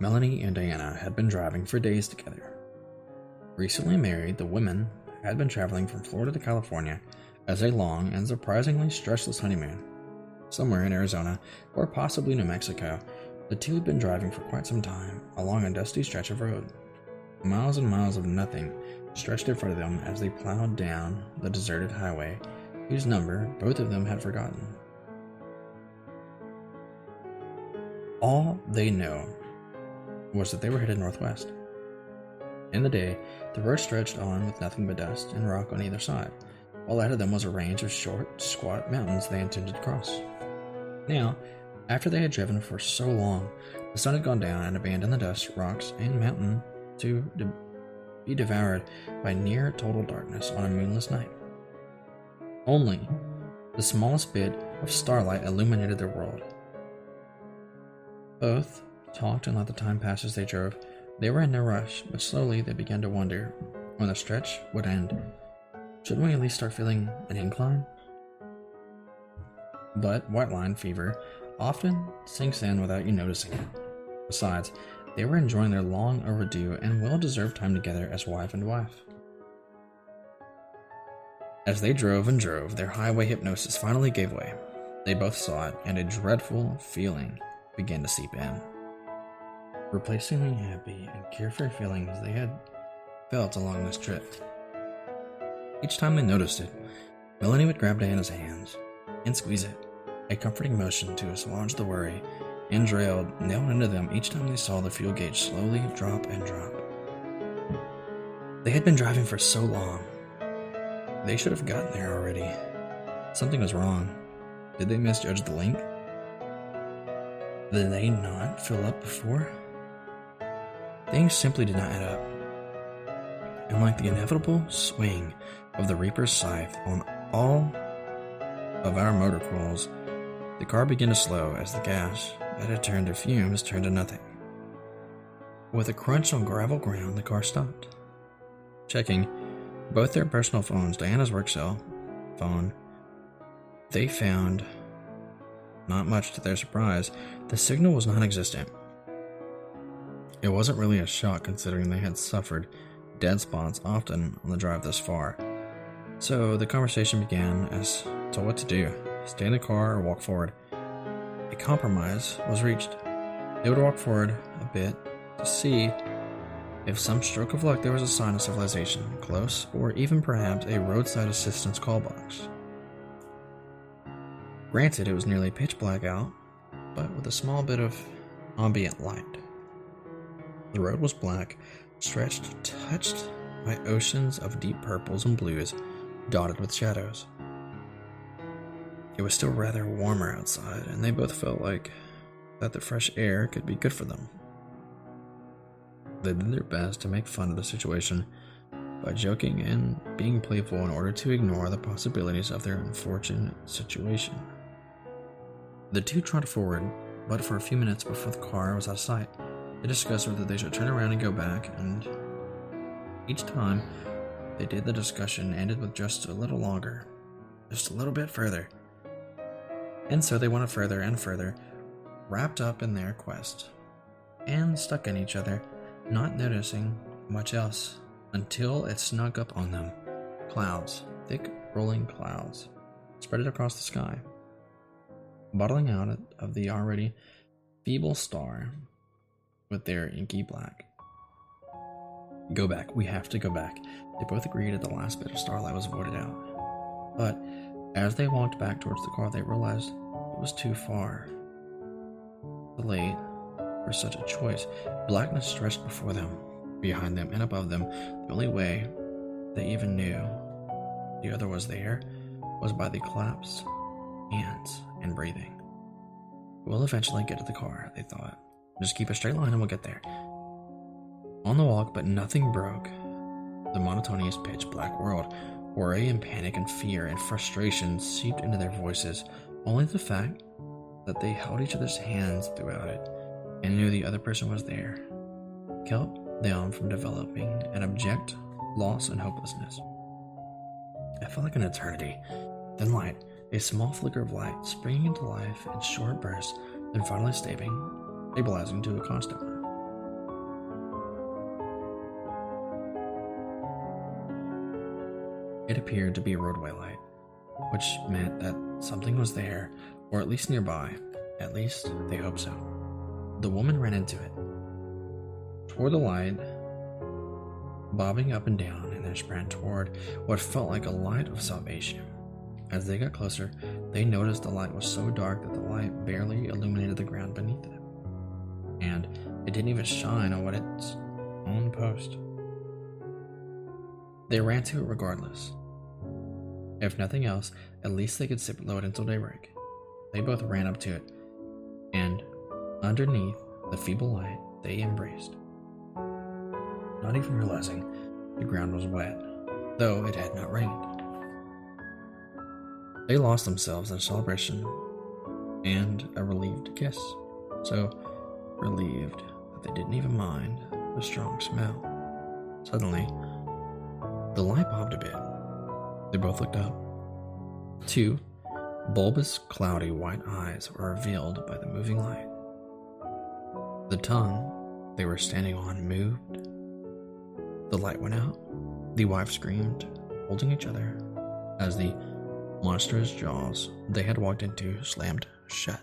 Melanie and Diana had been driving for days together. Recently married, the women had been traveling from Florida to California as a long and surprisingly stressless honeymoon. Somewhere in Arizona, or possibly New Mexico, the two had been driving for quite some time along a dusty stretch of road. Miles and miles of nothing stretched in front of them as they plowed down the deserted highway, whose number both of them had forgotten. All they know was that they were headed northwest. In the day, the road stretched on with nothing but dust and rock on either side, while ahead of them was a range of short, squat mountains they intended to cross. Now, after they had driven for so long, the sun had gone down and abandoned the dust, rocks, and mountain to de- be devoured by near total darkness on a moonless night. Only the smallest bit of starlight illuminated their world. Both talked and let the time pass as they drove. They were in no rush, but slowly they began to wonder when the stretch would end. Shouldn't we at least start feeling an incline? But white line fever often sinks in without you noticing it. Besides, they were enjoying their long overdue and well deserved time together as wife and wife. As they drove and drove, their highway hypnosis finally gave way. They both saw it, and a dreadful feeling began to seep in, replacing the happy and carefree feelings they had felt along this trip. Each time they noticed it, Melanie would grab Diana's hands and squeeze it, a comforting motion to assuage the worry and drilled nailed into them each time they saw the fuel gauge slowly drop and drop. They had been driving for so long. They should have gotten there already. Something was wrong. Did they misjudge the length? Did they not fill up before? Things simply did not add up. And like the inevitable swing of the Reaper's scythe on all of our motor coils, the car began to slow as the gas that had turned to fumes turned to nothing. With a crunch on gravel ground, the car stopped. Checking both their personal phones, Diana's work cell phone, they found, not much to their surprise, the signal was non existent. It wasn't really a shock considering they had suffered dead spots often on the drive this far. So the conversation began as to what to do stay in the car or walk forward. A compromise was reached. They would walk forward a bit to see if some stroke of luck there was a sign of civilization close, or even perhaps a roadside assistance call box. Granted, it was nearly pitch black out, but with a small bit of ambient light. The road was black, stretched, touched by oceans of deep purples and blues, dotted with shadows. It was still rather warmer outside, and they both felt like that the fresh air could be good for them. They did their best to make fun of the situation by joking and being playful in order to ignore the possibilities of their unfortunate situation. The two trotted forward, but for a few minutes before the car was out of sight, they discussed whether they should turn around and go back, and each time they did, the discussion ended with just a little longer, just a little bit further. And so they went further and further, wrapped up in their quest, and stuck in each other, not noticing much else until it snuck up on them. Clouds, thick rolling clouds, spread it across the sky, bottling out of the already feeble star with their inky black. Go back, we have to go back. They both agreed that the last bit of starlight was voided out. But as they walked back towards the car, they realized it was too far. Too late for such a choice. Blackness stretched before them, behind them, and above them. The only way they even knew the other was there was by the collapse, hands and breathing. We'll eventually get to the car, they thought. Just keep a straight line and we'll get there. On the walk, but nothing broke the monotonous pitch black world. Worry and panic and fear and frustration seeped into their voices, only the fact that they held each other's hands throughout it and knew the other person was there kept them from developing an abject loss and hopelessness. It felt like an eternity. Then light, a small flicker of light, springing into life in short bursts, then finally stabilizing to a constant. It appeared to be a roadway light, which meant that something was there, or at least nearby. At least, they hoped so. The woman ran into it, toward the light, bobbing up and down, and then sprang toward what felt like a light of salvation. As they got closer, they noticed the light was so dark that the light barely illuminated the ground beneath them. It didn't even shine on what its own post. They ran to it regardless. If nothing else, at least they could sit below it until daybreak. They both ran up to it, and underneath the feeble light, they embraced. Not even realizing the ground was wet, though it had not rained. They lost themselves in celebration and a relieved kiss. So relieved that they didn't even mind the strong smell. Suddenly, the light bobbed a bit. They both looked up. Two bulbous, cloudy white eyes were revealed by the moving light. The tongue they were standing on moved. The light went out. The wife screamed, holding each other, as the monstrous jaws they had walked into slammed shut.